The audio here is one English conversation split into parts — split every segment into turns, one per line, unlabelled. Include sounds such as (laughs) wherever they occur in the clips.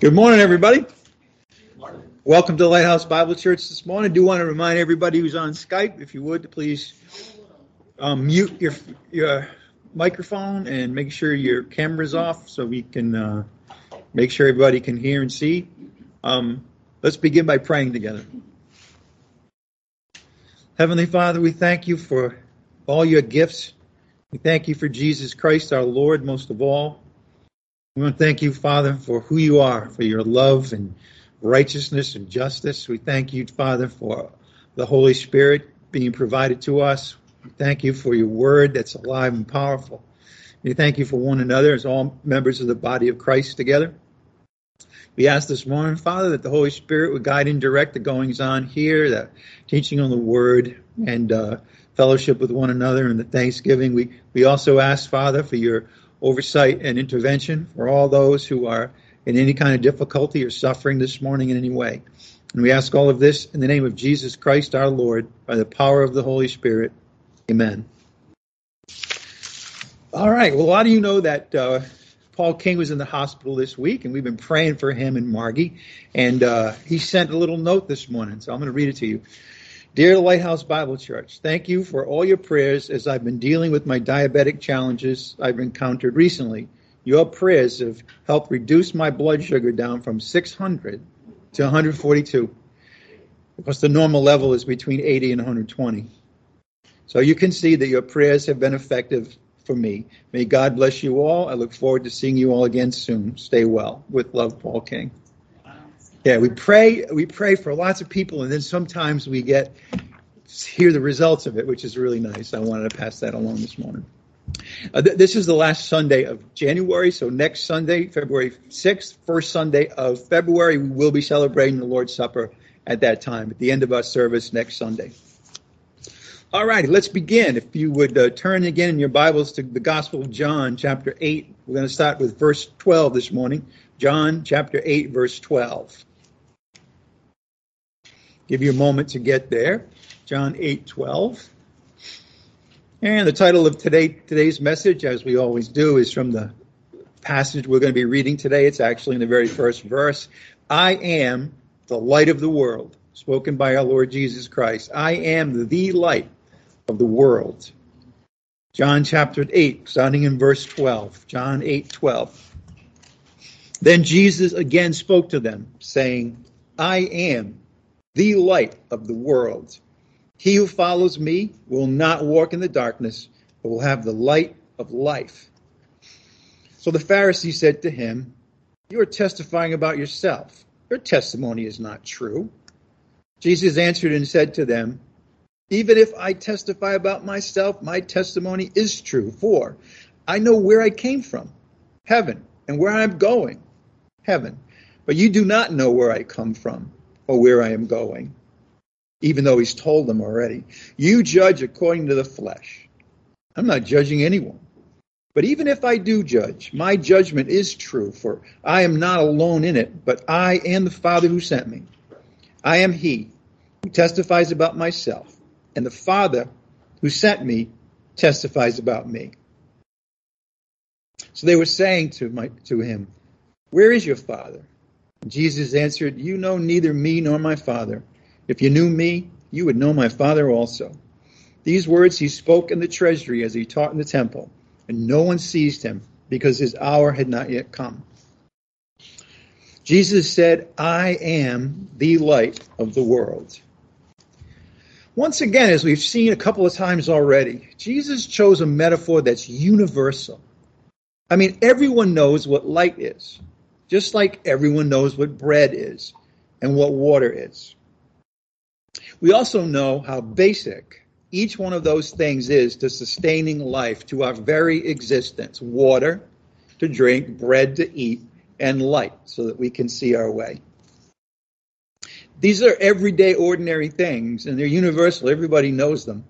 Good morning, everybody. Welcome to Lighthouse Bible Church this morning. I do want to remind everybody who's on Skype, if you would, to please um, mute your your microphone and make sure your camera's off so we can uh, make sure everybody can hear and see. Um, let's begin by praying together. Heavenly Father, we thank you for all your gifts. We thank you for Jesus Christ, our Lord, most of all. We want to thank you, Father, for who you are, for your love and righteousness and justice. We thank you, Father, for the Holy Spirit being provided to us. We thank you for your word that's alive and powerful. We thank you for one another as all members of the body of Christ together. We ask this morning, Father, that the Holy Spirit would guide and direct the goings on here, the teaching on the word, and uh, fellowship with one another and the thanksgiving. We, we also ask, Father, for your oversight and intervention for all those who are in any kind of difficulty or suffering this morning in any way. And we ask all of this in the name of Jesus Christ our Lord, by the power of the Holy Spirit. Amen. All right. Well, a lot of you know that uh, Paul King was in the hospital this week, and we've been praying for him and Margie. And uh, he sent a little note this morning, so I'm going to read it to you. Dear Lighthouse Bible Church, thank you for all your prayers as I've been dealing with my diabetic challenges I've encountered recently. Your prayers have helped reduce my blood sugar down from 600 to 142, because the normal level is between 80 and 120. So you can see that your prayers have been effective for me. May God bless you all. I look forward to seeing you all again soon. Stay well. With love, Paul King. Yeah, we pray. We pray for lots of people, and then sometimes we get hear the results of it, which is really nice. I wanted to pass that along this morning. Uh, th- this is the last Sunday of January, so next Sunday, February 6th, first Sunday of February, we will be celebrating the Lord's Supper at that time, at the end of our service next Sunday. All right, let's begin. If you would uh, turn again in your Bibles to the Gospel of John, chapter 8. We're going to start with verse 12 this morning. John, chapter 8, verse 12. Give you a moment to get there. John 8 12. And the title of today today's message, as we always do, is from the passage we're going to be reading today. It's actually in the very first verse. I am the light of the world, spoken by our Lord Jesus Christ. I am the light of the world. John chapter 8, starting in verse 12. John 8 12. Then Jesus again spoke to them, saying, I am the light of the world. He who follows me will not walk in the darkness, but will have the light of life. So the Pharisee said to him, You are testifying about yourself. Your testimony is not true. Jesus answered and said to them, Even if I testify about myself, my testimony is true, for I know where I came from, heaven, and where I am going, heaven. But you do not know where I come from or where I am going, even though he's told them already. You judge according to the flesh. I'm not judging anyone. But even if I do judge, my judgment is true, for I am not alone in it, but I and the Father who sent me. I am he who testifies about myself, and the Father who sent me testifies about me. So they were saying to, my, to him, Where is your Father? Jesus answered, You know neither me nor my Father. If you knew me, you would know my Father also. These words he spoke in the treasury as he taught in the temple, and no one seized him because his hour had not yet come. Jesus said, I am the light of the world. Once again, as we've seen a couple of times already, Jesus chose a metaphor that's universal. I mean, everyone knows what light is just like everyone knows what bread is and what water is. We also know how basic each one of those things is to sustaining life, to our very existence water to drink, bread to eat, and light so that we can see our way. These are everyday, ordinary things, and they're universal. Everybody knows them.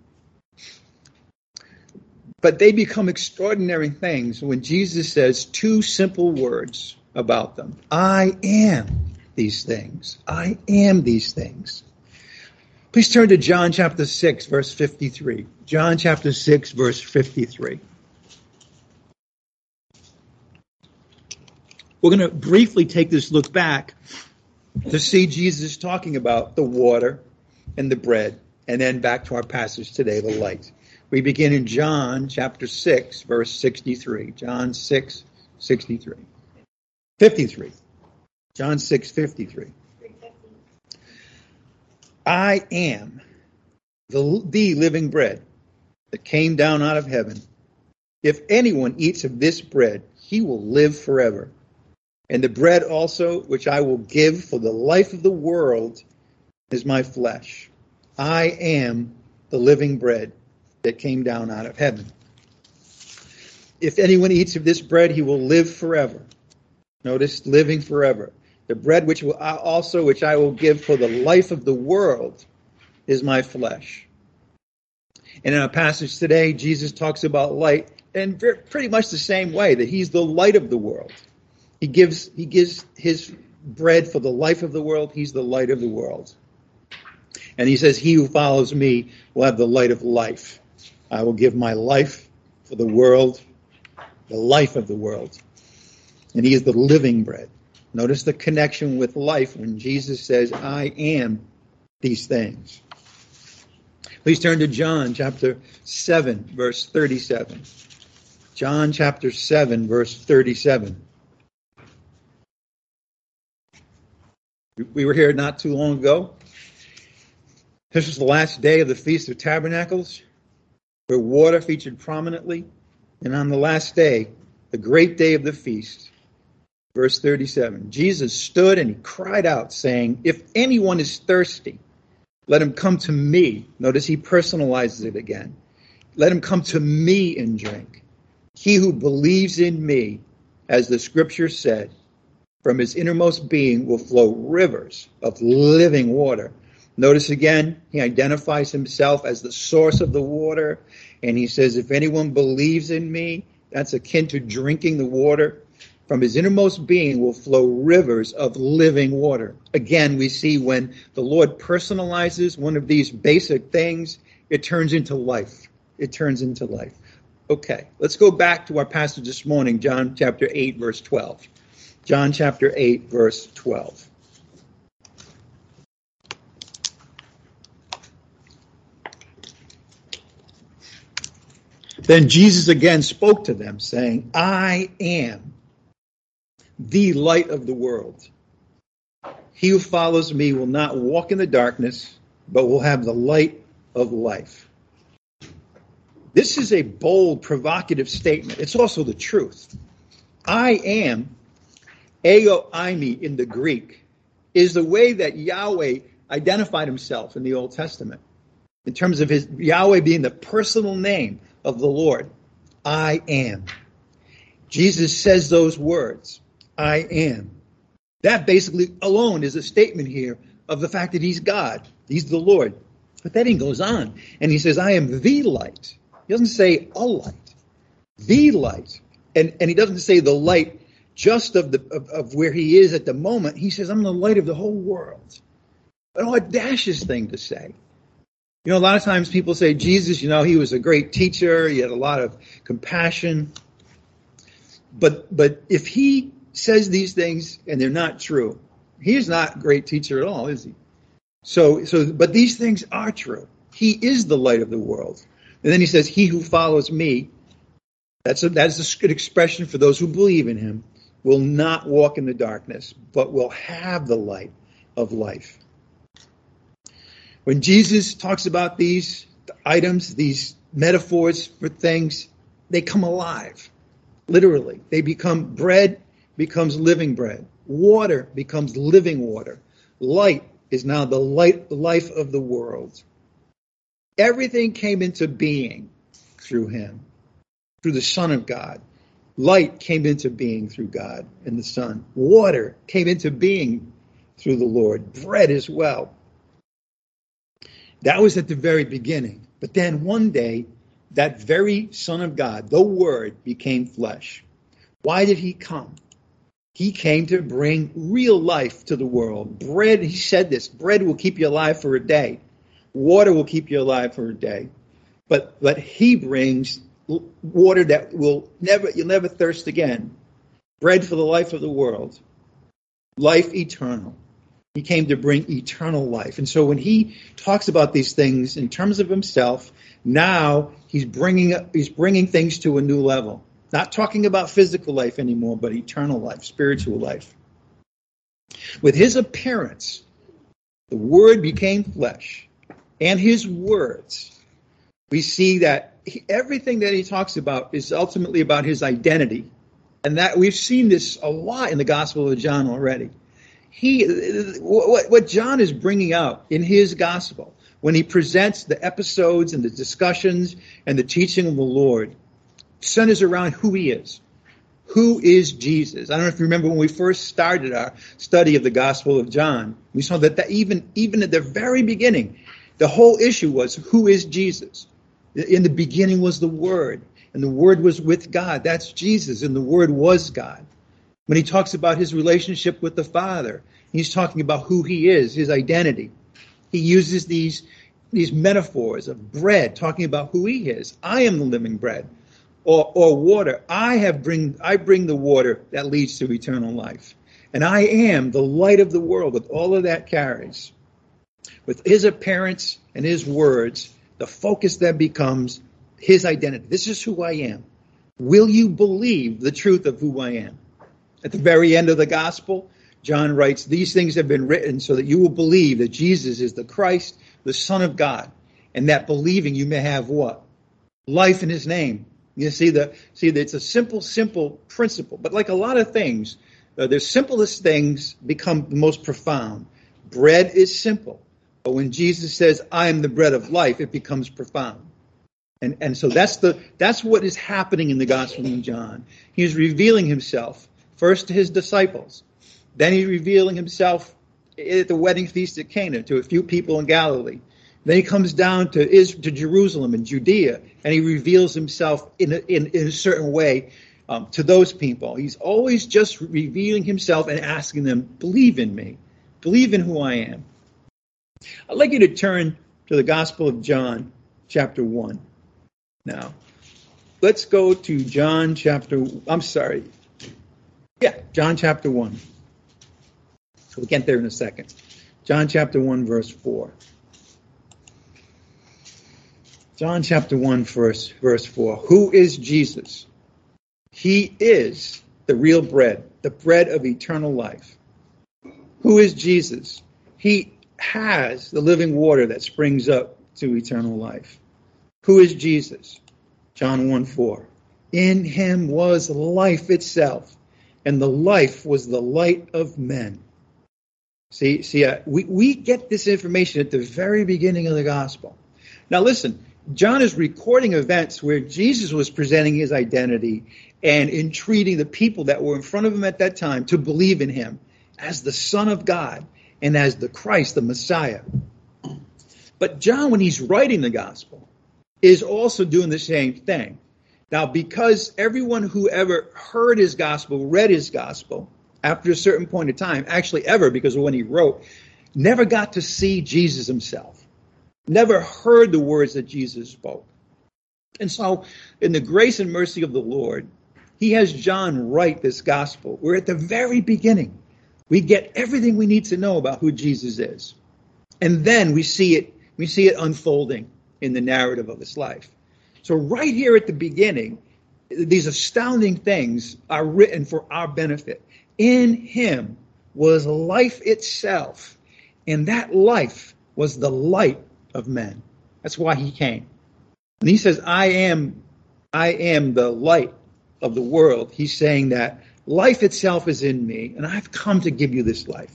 But they become extraordinary things when Jesus says two simple words about them. I am these things. I am these things. Please turn to John chapter 6, verse 53. John chapter 6, verse 53. We're going to briefly take this look back to see Jesus talking about the water and the bread, and then back to our passage today, the light. We begin in John chapter 6, verse 63. John 6, 63. 53. John 6, 53. I am the, the living bread that came down out of heaven. If anyone eats of this bread, he will live forever. And the bread also, which I will give for the life of the world, is my flesh. I am the living bread that came down out of heaven. If anyone eats of this bread, he will live forever. Notice living forever. The bread which will also which I will give for the life of the world is my flesh. And in our passage today, Jesus talks about light in pretty much the same way that he's the light of the world. He gives he gives his bread for the life of the world. He's the light of the world. And he says, He who follows me will have the light of life. I will give my life for the world, the life of the world. And he is the living bread. Notice the connection with life when Jesus says, I am these things. Please turn to John chapter 7, verse 37. John chapter 7, verse 37. We were here not too long ago. This was the last day of the Feast of Tabernacles, where water featured prominently. And on the last day, the great day of the feast, verse 37, Jesus stood and he cried out, saying, If anyone is thirsty, let him come to me. Notice he personalizes it again. Let him come to me and drink. He who believes in me, as the scripture said, from his innermost being will flow rivers of living water. Notice again, he identifies himself as the source of the water, and he says, If anyone believes in me, that's akin to drinking the water. From his innermost being will flow rivers of living water. Again, we see when the Lord personalizes one of these basic things, it turns into life. It turns into life. Okay, let's go back to our passage this morning, John chapter 8, verse 12. John chapter 8, verse 12. Then Jesus again spoke to them, saying, I am the light of the world. He who follows me will not walk in the darkness, but will have the light of life. This is a bold, provocative statement. It's also the truth. I am, ego in the Greek, is the way that Yahweh identified himself in the Old Testament. In terms of his Yahweh being the personal name of the Lord. I am. Jesus says those words. I am. That basically alone is a statement here of the fact that he's God. He's the Lord. But then he goes on and he says, I am the light. He doesn't say a light, the light. And, and he doesn't say the light just of, the, of, of where he is at the moment. He says, I'm the light of the whole world. An audacious thing to say. You know, a lot of times people say Jesus, you know, he was a great teacher, he had a lot of compassion. But but if he says these things and they're not true, he's not a great teacher at all, is he? So so but these things are true. He is the light of the world. And then he says, He who follows me, that's a that's a good expression for those who believe in him, will not walk in the darkness, but will have the light of life. When Jesus talks about these items, these metaphors for things, they come alive. Literally. They become bread becomes living bread. Water becomes living water. Light is now the light life of the world. Everything came into being through him, through the Son of God. Light came into being through God and the Son. Water came into being through the Lord. Bread as well. That was at the very beginning. But then one day, that very Son of God, the Word, became flesh. Why did he come? He came to bring real life to the world. Bread, he said this bread will keep you alive for a day, water will keep you alive for a day. But, but he brings water that will never, you'll never thirst again. bread for the life of the world, life eternal. He came to bring eternal life. And so when he talks about these things in terms of himself, now he's bringing he's bringing things to a new level. Not talking about physical life anymore, but eternal life, spiritual life. With his appearance, the word became flesh, and his words, we see that he, everything that he talks about is ultimately about his identity. And that we've seen this a lot in the Gospel of John already he what, what John is bringing out in his gospel when he presents the episodes and the discussions and the teaching of the Lord centers around who he is. Who is Jesus? I don't know if you remember when we first started our study of the Gospel of John. We saw that, that even even at the very beginning, the whole issue was who is Jesus? In the beginning was the Word, and the Word was with God. That's Jesus, and the Word was God. When he talks about his relationship with the Father, he's talking about who he is, his identity. He uses these, these metaphors of bread, talking about who he is. I am the living bread. Or, or water. I have bring I bring the water that leads to eternal life. And I am the light of the world with all of that carries. With his appearance and his words, the focus then becomes his identity. This is who I am. Will you believe the truth of who I am? At the very end of the gospel, John writes, These things have been written so that you will believe that Jesus is the Christ, the Son of God, and that believing you may have what? Life in his name. You see the see that it's a simple, simple principle. But like a lot of things, uh, the simplest things become the most profound. Bread is simple, but when Jesus says, "I am the bread of life," it becomes profound. And and so that's the that's what is happening in the Gospel of John. He's revealing himself first to his disciples. Then he's revealing himself at the wedding feast at Cana to a few people in Galilee. Then he comes down to, Israel, to Jerusalem and Judea, and he reveals himself in a, in, in a certain way um, to those people. He's always just revealing himself and asking them, believe in me, believe in who I am. I'd like you to turn to the Gospel of John, chapter 1. Now, let's go to John chapter, I'm sorry, yeah, John chapter 1. So we'll get there in a second. John chapter 1, verse 4. John chapter 1, verse, verse 4. Who is Jesus? He is the real bread, the bread of eternal life. Who is Jesus? He has the living water that springs up to eternal life. Who is Jesus? John 1 4. In him was life itself and the life was the light of men. See, see, uh, we, we get this information at the very beginning of the gospel. Now, listen, John is recording events where Jesus was presenting his identity and entreating the people that were in front of him at that time to believe in him as the Son of God and as the Christ, the Messiah. But John, when he's writing the gospel, is also doing the same thing. Now, because everyone who ever heard his gospel, read his gospel, after a certain point of time, actually ever, because of when he wrote, never got to see Jesus himself, never heard the words that Jesus spoke. And so, in the grace and mercy of the Lord, he has John write this gospel. We're at the very beginning. We get everything we need to know about who Jesus is. And then we see it, we see it unfolding in the narrative of his life. So, right here at the beginning, these astounding things are written for our benefit. In him was life itself, and that life was the light of men. That's why he came. And he says, I am, I am the light of the world. He's saying that life itself is in me, and I've come to give you this life.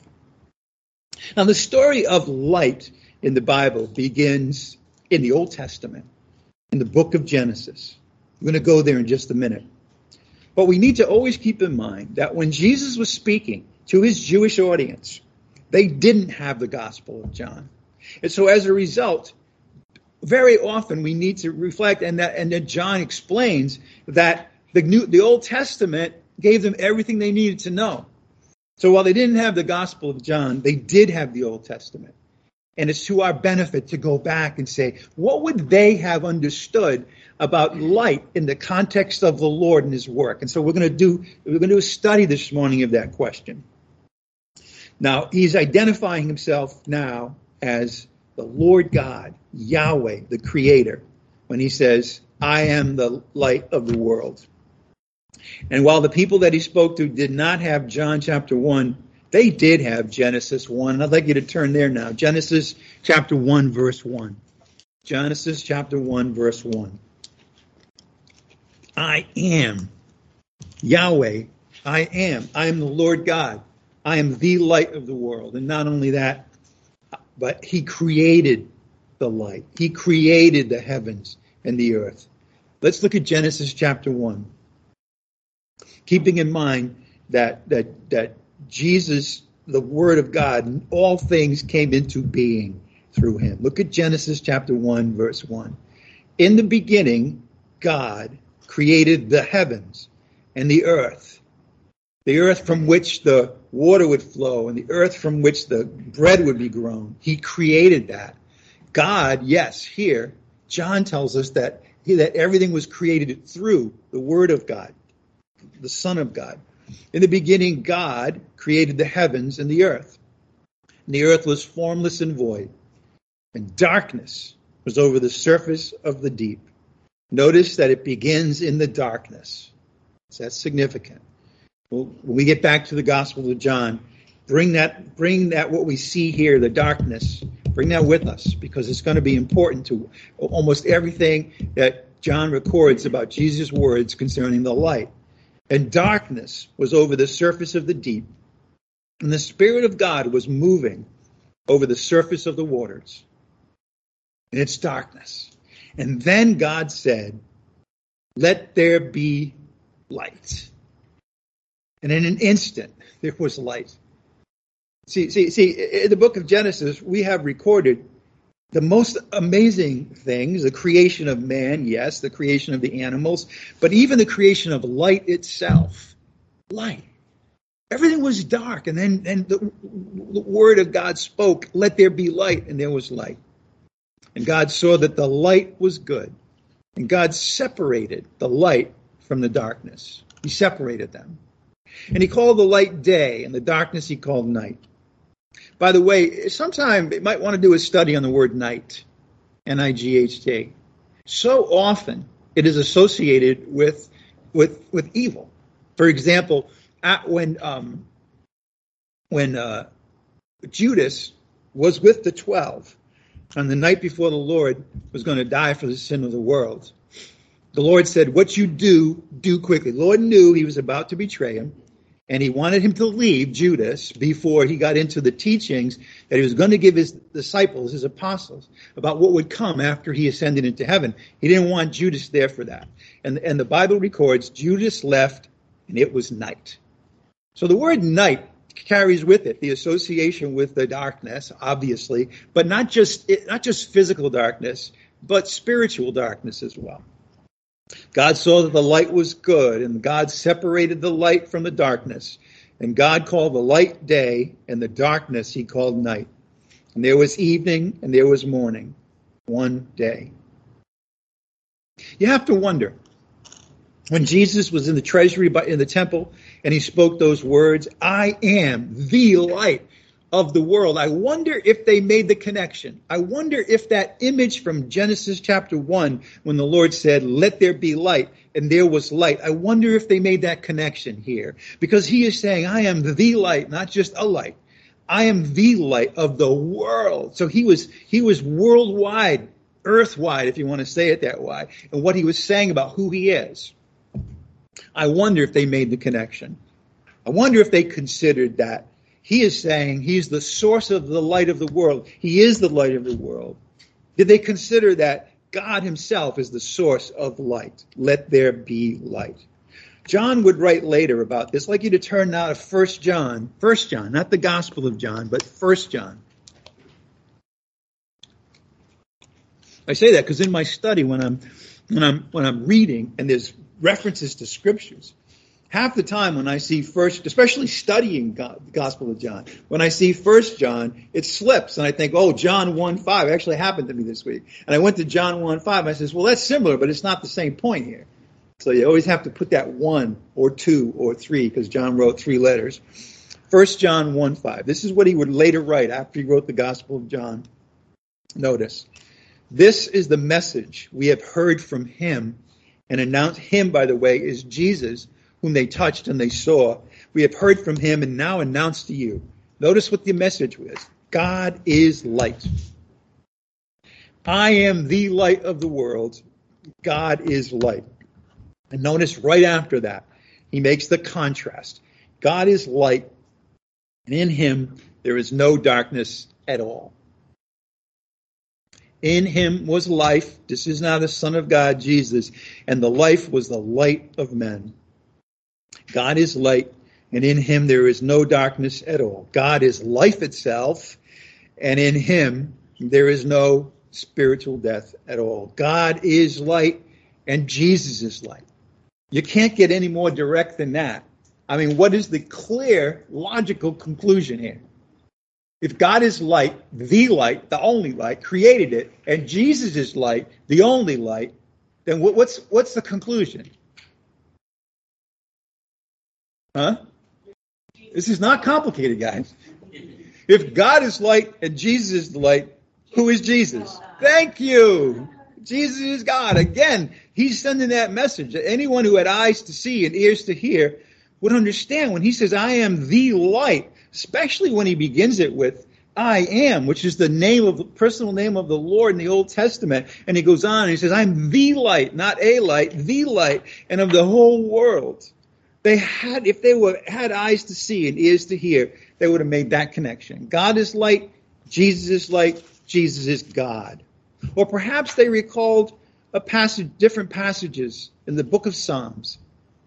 Now, the story of light in the Bible begins in the Old Testament in the book of Genesis. I'm going to go there in just a minute. But we need to always keep in mind that when Jesus was speaking to his Jewish audience, they didn't have the Gospel of John. And so as a result, very often we need to reflect and that and that John explains that the new the Old Testament gave them everything they needed to know. So while they didn't have the Gospel of John, they did have the Old Testament. And it's to our benefit to go back and say, what would they have understood about light in the context of the Lord and his work? And so we're going to do, we're going to do a study this morning of that question. Now, he's identifying himself now as the Lord God, Yahweh, the creator, when he says, I am the light of the world. And while the people that he spoke to did not have John chapter 1, they did have Genesis 1. I'd like you to turn there now. Genesis chapter 1, verse 1. Genesis chapter 1, verse 1. I am Yahweh. I am. I am the Lord God. I am the light of the world. And not only that, but he created the light. He created the heavens and the earth. Let's look at Genesis chapter 1. Keeping in mind that, that, that Jesus, the Word of God, and all things came into being through him. Look at Genesis chapter 1, verse 1. In the beginning, God created the heavens and the earth, the earth from which the water would flow and the earth from which the bread would be grown. He created that. God, yes, here, John tells us that, that everything was created through the Word of God, the Son of God. In the beginning, God created the heavens and the earth. And the earth was formless and void, and darkness was over the surface of the deep. Notice that it begins in the darkness. So that's significant. Well, when we get back to the Gospel of John, bring that, bring that what we see here, the darkness, bring that with us because it's going to be important to almost everything that John records about Jesus' words concerning the light. And darkness was over the surface of the deep, and the Spirit of God was moving over the surface of the waters. And it's darkness. And then God said, Let there be light. And in an instant, there was light. See, see, see, in the book of Genesis, we have recorded the most amazing things the creation of man, yes, the creation of the animals, but even the creation of light itself. Light. Everything was dark, and then, then the, the word of God spoke, Let there be light, and there was light. And God saw that the light was good. And God separated the light from the darkness. He separated them. And he called the light day, and the darkness he called night. By the way, sometime you might want to do a study on the word night, N I G H T. So often it is associated with with with evil. For example, at, when um, when uh, Judas was with the twelve, on the night before the Lord was going to die for the sin of the world, the Lord said, What you do, do quickly. The Lord knew he was about to betray him, and he wanted him to leave Judas before he got into the teachings that he was going to give his disciples, his apostles, about what would come after he ascended into heaven. He didn't want Judas there for that. And, and the Bible records Judas left, and it was night. So the word night carries with it the association with the darkness, obviously, but not just not just physical darkness, but spiritual darkness as well. God saw that the light was good, and God separated the light from the darkness. And God called the light day, and the darkness he called night. And there was evening, and there was morning, one day. You have to wonder when Jesus was in the treasury in the temple and he spoke those words, I am the light of the world. I wonder if they made the connection. I wonder if that image from Genesis chapter 1, when the Lord said, Let there be light, and there was light, I wonder if they made that connection here. Because he is saying, I am the light, not just a light. I am the light of the world. So he was, he was worldwide, earthwide, if you want to say it that way, and what he was saying about who he is. I wonder if they made the connection. I wonder if they considered that. He is saying he's the source of the light of the world. He is the light of the world. Did they consider that God himself is the source of light? Let there be light. John would write later about this. I'd like you to turn now to First John. First John, not the Gospel of John, but First John. I say that because in my study, when I'm when I'm when I'm reading and there's references to scriptures, half the time when I see first, especially studying the Gospel of John, when I see First John, it slips, and I think, oh, John one five actually happened to me this week, and I went to John one five. I says, well, that's similar, but it's not the same point here. So you always have to put that one or two or three because John wrote three letters. First John one five. This is what he would later write after he wrote the Gospel of John. Notice, this is the message we have heard from him and announced. Him, by the way, is Jesus whom they touched and they saw. We have heard from him and now announced to you. Notice what the message was God is light. I am the light of the world. God is light. And notice right after that, he makes the contrast. God is light, and in him there is no darkness at all. In him was life. This is now the Son of God, Jesus, and the life was the light of men. God is light, and in him there is no darkness at all. God is life itself, and in him there is no spiritual death at all. God is light, and Jesus is light. You can't get any more direct than that. I mean, what is the clear, logical conclusion here? If God is light, the light, the only light, created it, and Jesus is light, the only light, then what's what's the conclusion? Huh? This is not complicated, guys. If God is light and Jesus is the light, who is Jesus? Thank you. Jesus is God. Again, he's sending that message. that Anyone who had eyes to see and ears to hear would understand when he says, I am the light, especially when he begins it with, I am, which is the name of the personal name of the Lord in the Old Testament. And he goes on and he says, I'm the light, not a light, the light, and of the whole world. They had, if they were, had eyes to see and ears to hear, they would have made that connection. God is light, Jesus is light, Jesus is God. Or perhaps they recalled a passage, different passages in the book of Psalms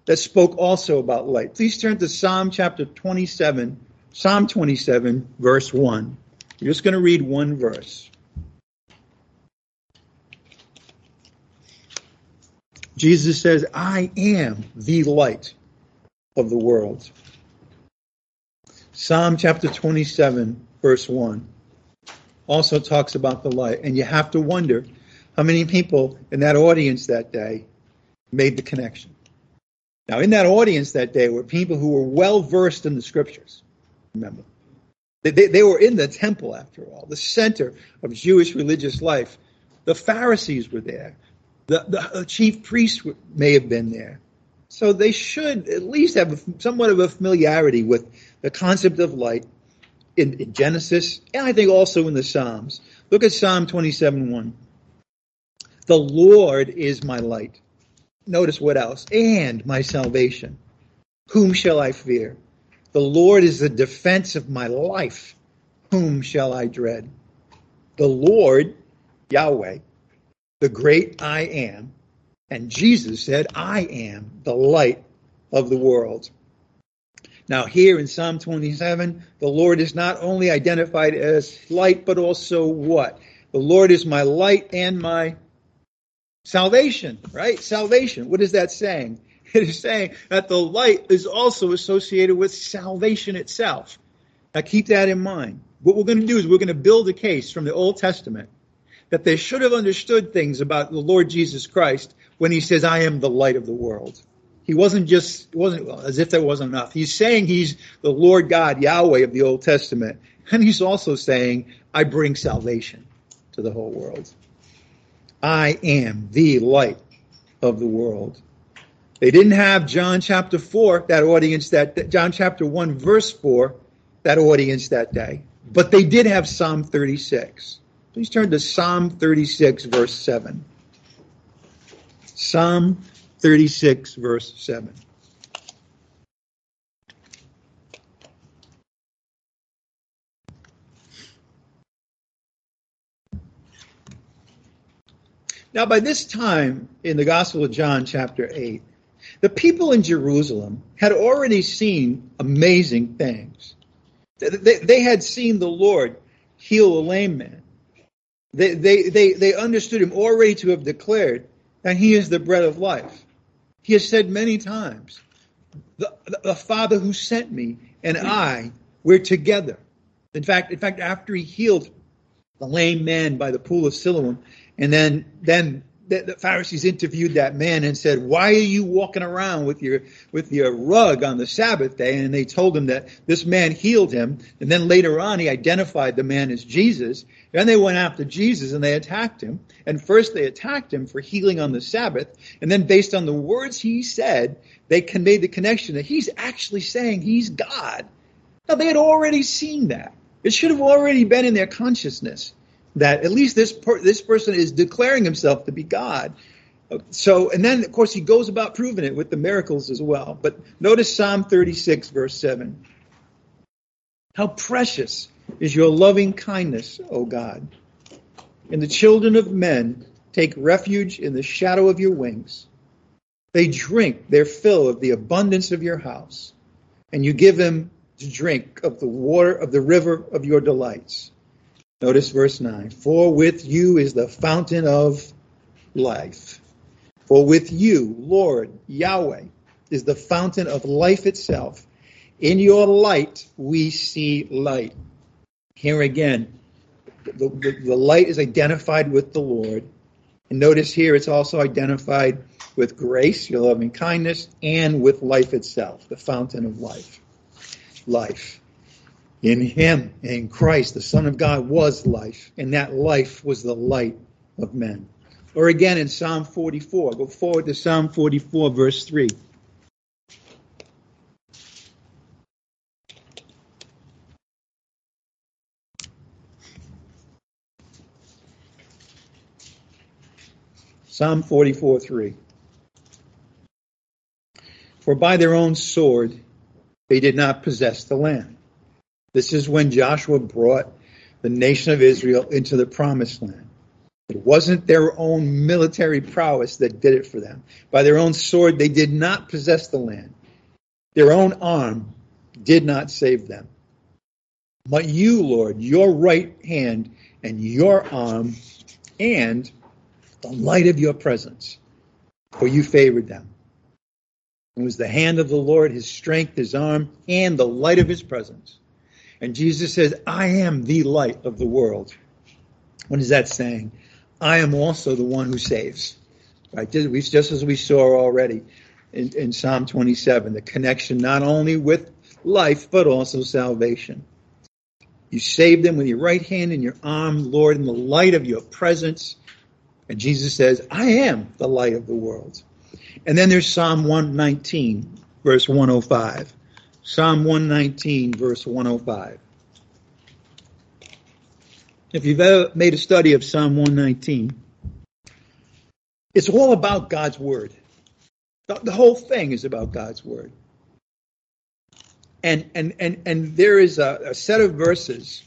that spoke also about light. Please turn to Psalm chapter 27, Psalm 27, verse 1. We're just going to read one verse. Jesus says, I am the light of the world. Psalm chapter 27, verse 1, also talks about the light. And you have to wonder how many people in that audience that day made the connection. Now, in that audience that day were people who were well versed in the scriptures. Remember, they, they, they were in the temple, after all, the center of Jewish religious life. The Pharisees were there. The, the chief priests may have been there. So they should at least have somewhat of a familiarity with the concept of light in, in, Genesis and I think also in the Psalms. Look at Psalm 27 1. The Lord is my light. Notice what else? And my salvation. Whom shall I fear? The Lord is the defense of my life. Whom shall I dread? The Lord, Yahweh, the great I am, and Jesus said, I am the light of the world. Now, here in Psalm 27, the Lord is not only identified as light, but also what? The Lord is my light and my salvation, right? Salvation. What is that saying? (laughs) It is saying that the light is also associated with salvation itself. Now, keep that in mind. What we're going to do is we're going to build a case from the Old Testament that they should have understood things about the Lord Jesus Christ when he says, I am the light of the world. He wasn't just, wasn't well, as if that wasn't enough. He's saying he's the Lord God, Yahweh of the Old Testament. And he's also saying, I bring salvation to the whole world. I am the light of the world. They didn't have John chapter 4, that audience that, John chapter 1 verse 4, that audience that day. But they did have Psalm 36. Please turn to Psalm 36 verse 7. Psalm 36, verse 7. Now, by this time in the Gospel of John, chapter 8, the people in Jerusalem had already seen amazing things. They, they had seen the Lord heal a lame man. They, they, they, they understood him already to have declared and he is the bread of life. He has said many times, the, the Father who sent me and I, we're together. In fact, in fact, after he healed the lame man by the pool of Siloam, and then then the, the, Pharisees interviewed that man and said, "Why are you walking around with your with your rug on the Sabbath day?" And they told him that this man healed him. And then later on, he identified the man as Jesus. Then they went after Jesus and they attacked him. And first they attacked him for healing on the Sabbath, and then based on the words he said, they made the connection that he's actually saying he's God. Now they had already seen that. It should have already been in their consciousness that at least this per- this person is declaring himself to be God. So, and then of course he goes about proving it with the miracles as well. But notice Psalm 36, verse 7. How precious is your loving kindness, O God. And the children of men take refuge in the shadow of your wings. They drink their fill of the abundance of your house, and you give them to drink of the water of the river of your delights. Notice verse 9. For with you is the fountain of life. For with you, Lord Yahweh, is the fountain of life itself. In your light, we see light. Here again, the, the, the light is identified with the Lord. And notice here it's also identified with grace, your loving kindness, and with life itself, the fountain of life. Life. In him, in Christ, the Son of God was life, and that life was the light of men. Or again in Psalm 44, go forward to Psalm 44, verse 3. Psalm 44, 3. For by their own sword they did not possess the land this is when Joshua brought the nation of Israel into the promised land. It wasn't their own military prowess that did it for them. By their own sword, they did not possess the land. Their own arm did not save them. But you, Lord, your right hand and your arm and the light of your presence, for you favored them. It was the hand of the Lord, his strength, his arm, and the light of his presence. And Jesus says, I am the light of the world. What is that saying? I am also the one who saves. Right? Just as we saw already in, in Psalm 27, the connection not only with life, but also salvation. You save them with your right hand and your arm, Lord, in the light of your presence. And Jesus says, I am the light of the world. And then there's Psalm 119, verse 105. Psalm 119, verse 105. If you've ever made a study of Psalm 119, it's all about God's Word. The, whole thing is about God's Word. And, and, and, and there is a, a set of verses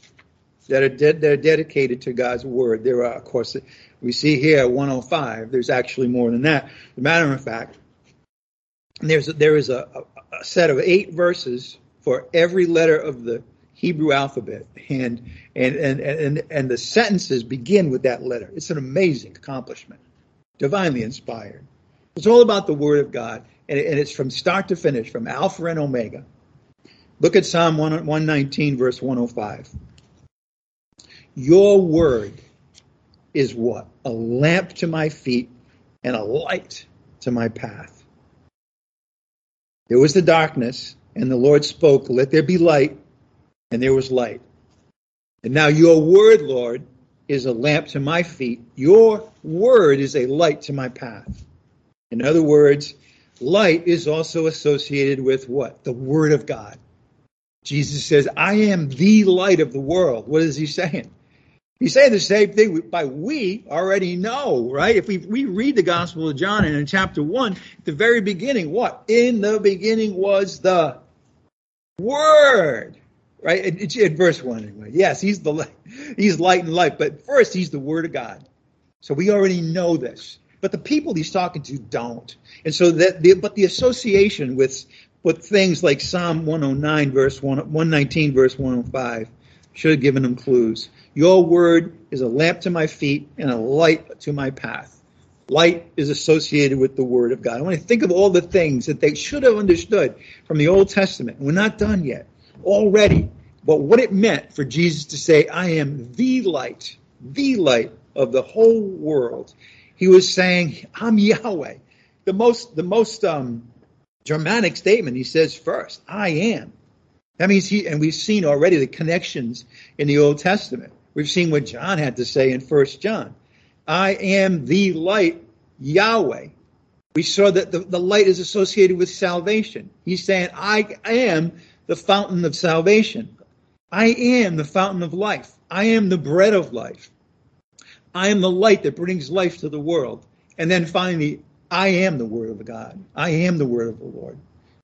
that are, de- that are dedicated to God's Word. There are, of course, we see here 105. There's actually more than that. As a matter of fact, there's there is a set of eight verses for every letter of the Hebrew alphabet, and and and and and the sentences begin with that letter. It's an amazing accomplishment, divinely inspired. It's all about the Word of God, and, and it's from start to finish, from Alpha and Omega. Look at Psalm 119, verse 105. Your word is what? A lamp to my feet and a light to my path. There was the darkness, and the Lord spoke, Let there be light, and there was light. And now your word, Lord, is a lamp to my feet. Your word is a light to my path. In other words, light is also associated with what? The word of God. Jesus says, I am the light of the world. What is he saying? He's saying the same thing by we already know, right? If we, we read the Gospel of John and in chapter 1, at the very beginning, what? In the beginning was the Word, right? It's in verse 1 anyway. Yes, he's the light, he's light and life, but first he's the Word of God. So we already know this. But the people he's talking to don't. And so that, the, but the association with, with things like Psalm 109 verse 1, 119 verse 105 should have given them clues. Your word is a lamp to my feet and a light to my path. Light is associated with the Word of God. I want to think of all the things that they should have understood from the Old Testament. We're not done yet, already. But what it meant for Jesus to say, I am the light, the light of the whole world. He was saying, I'm Yahweh. The most, the most um, dramatic statement he says first, I am. That means he, and we've seen already the connections in the Old Testament. We've seen what John had to say in First John. I am the light, Yahweh. We saw that the, the light is associated with salvation. He's saying, I am the fountain of salvation. I am the fountain of life. I am the bread of life. I am the light that brings life to the world. And then finally, I am the word of God. I am the word of the Lord.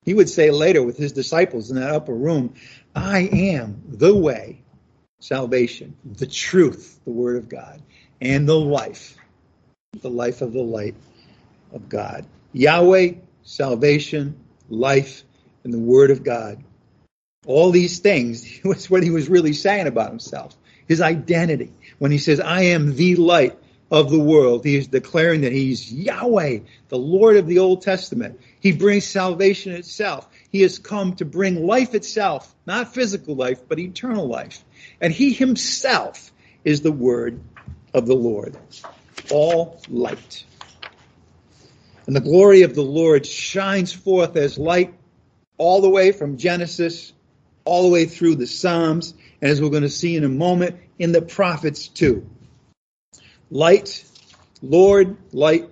He would say later with his disciples in that upper room, I am the way, salvation, the truth, the word of God, and the life, the life of the light of God. Yahweh, salvation, life, and the word of God. All these things (laughs) was what he was really saying about himself, his identity. When he says, I am the light of the world, he is declaring that he's Yahweh, the Lord of the Old Testament. He brings salvation itself. He has come to bring life itself, not physical life, but eternal life. And he himself is the word of the Lord. All light. And the glory of the Lord shines forth as light all the way from Genesis, all the way through the Psalms, and as we're going to see in a moment, in the prophets too. Light, Lord, light,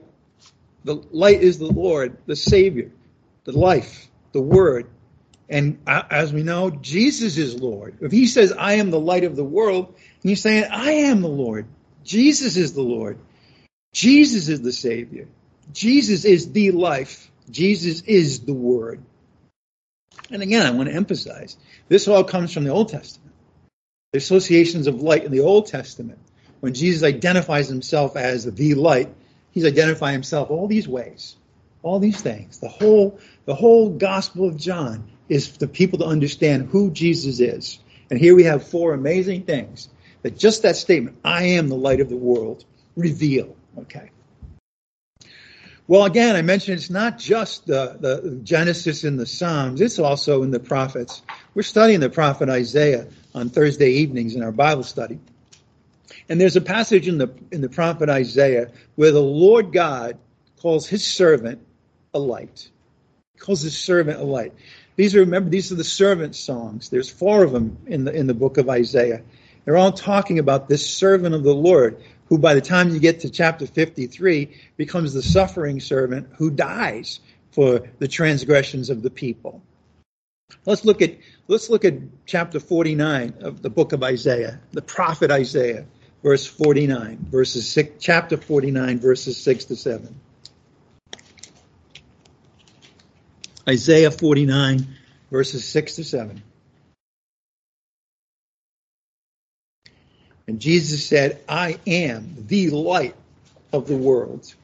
the light is the Lord, the Savior, the life, the Word. And as we know, Jesus is Lord. If he says, I am the light of the world, and he's saying, I am the Lord. Jesus is the Lord. Jesus is the Savior. Jesus is the life. Jesus is the Word. And again, I want to emphasize this all comes from the Old Testament. The associations of light in the Old Testament. When Jesus identifies himself as the light, he's identifying himself all these ways, all these things. The whole, the whole Gospel of John is for the people to understand who Jesus is. And here we have four amazing things that just that statement, I am the light of the world, reveal. Okay. Well, again, I mentioned it's not just the, the Genesis and the Psalms, it's also in the prophets. We're studying the prophet Isaiah on Thursday evenings in our Bible study. And there's a passage in the in the prophet Isaiah where the Lord God calls his servant a light. He calls his servant a light. These are remember these are the servant songs. There's four of them in the in the book of Isaiah. They're all talking about this servant of the Lord who by the time you get to chapter 53 becomes the suffering servant who dies for the transgressions of the people. Let's look at let's look at chapter 49 of the book of Isaiah, the prophet Isaiah verse 49, verses 6, chapter 49, verses 6 to 7. Isaiah 49, verses 6 to 7. And Jesus said, I am the light of the world.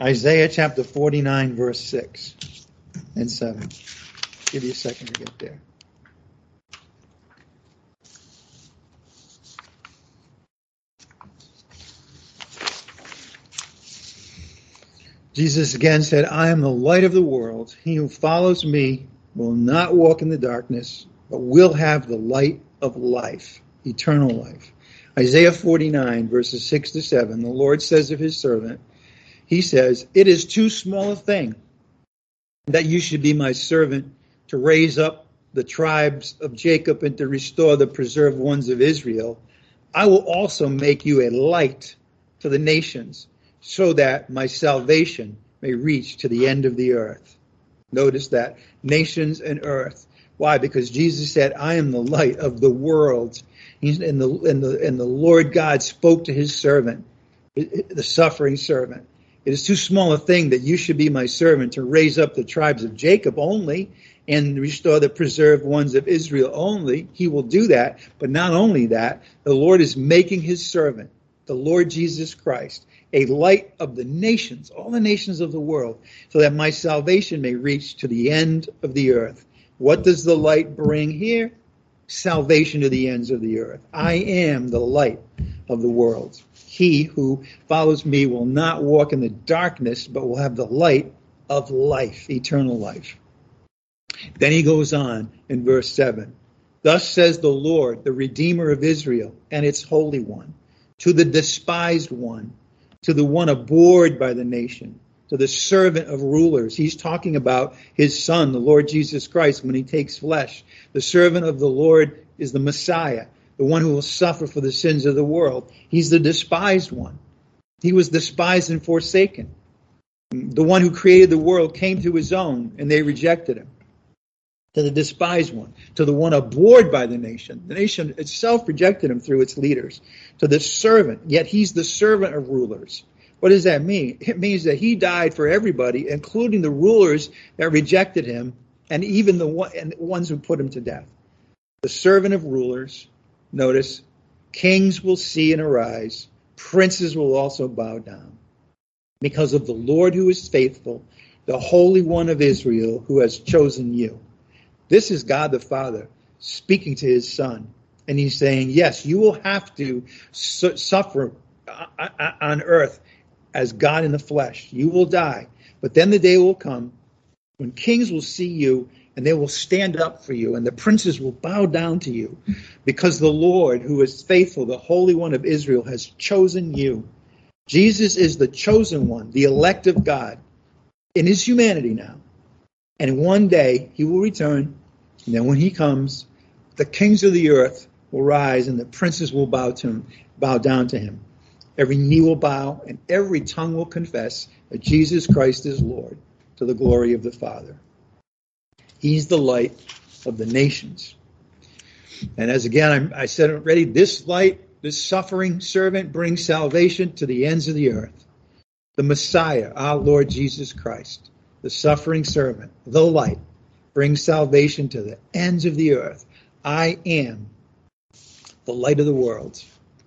Isaiah chapter 49, verse 6 and 7. Give you a second to get there. Jesus again said, I am the light of the world. He who follows me will not walk in the darkness, but will have the light of life, eternal life. Isaiah 49, verses 6 to 7, the Lord says of his servant, He says, It is too small a thing that you should be my servant to raise up the tribes of Jacob and to restore the preserved ones of Israel. I will also make you a light to the nations so that my salvation may reach to the end of the earth. Notice that nations and earth. Why? Because Jesus said, I am the light of the world. He's, and, the, and, the, and the Lord God spoke to his servant, the suffering servant. It is too small a thing that you should be my servant to raise up the tribes of Jacob only and restore the preserved ones of Israel only. He will do that. But not only that, the Lord is making his servant, the Lord Jesus Christ, a light of the nations, all the nations of the world, so that my salvation may reach to the end of the earth. What does the light bring here? salvation to the ends of the earth. I am the light of the world. He who follows me will not walk in the darkness, but will have the light of life, eternal life. Then he goes on in verse 7 Thus says the Lord, the Redeemer of Israel, and its Holy One, to the despised one, to the one abhorred by the nation, to the servant of rulers. He's talking about his son, the Lord Jesus Christ, when he takes flesh. The servant of the Lord is the Messiah, the one who will suffer for the sins of the world. He's the despised one. He was despised and forsaken. The one who created the world came to his own, and they rejected him to the despised one, to the one abhorred by the nation. The nation itself rejected him through its leaders, to the servant, yet he's the servant of rulers. What does that mean? It means that he died for everybody, including the rulers that rejected him, and even the, and ones who put him to death. The servant of rulers, notice, kings will see and arise, princes will also bow down. Because of the Lord who is faithful, the Holy One of Israel who has chosen you. This is God the Father speaking to his son. And he's saying, yes, you will have to su- suffer uh, uh, on earth as God in the flesh. You will die. But then the day will come when kings will see you and they will stand up for you and the princes will bow down to you because the Lord, who is faithful, the Holy One of Israel, has chosen you. Jesus is the chosen one, the elect of God in his humanity now. And one day he will return and then when he comes, the kings of the earth will rise and the princes will bow to him, bow down to him. Every knee will bow and every tongue will confess that Jesus Christ is Lord to the glory of the Father. He's the light of the nations. And as again I, I said already, this light, this suffering servant brings salvation to the ends of the earth. The Messiah, our Lord Jesus Christ, the suffering servant, the light, brings salvation to the ends of the earth. I am the light of the world.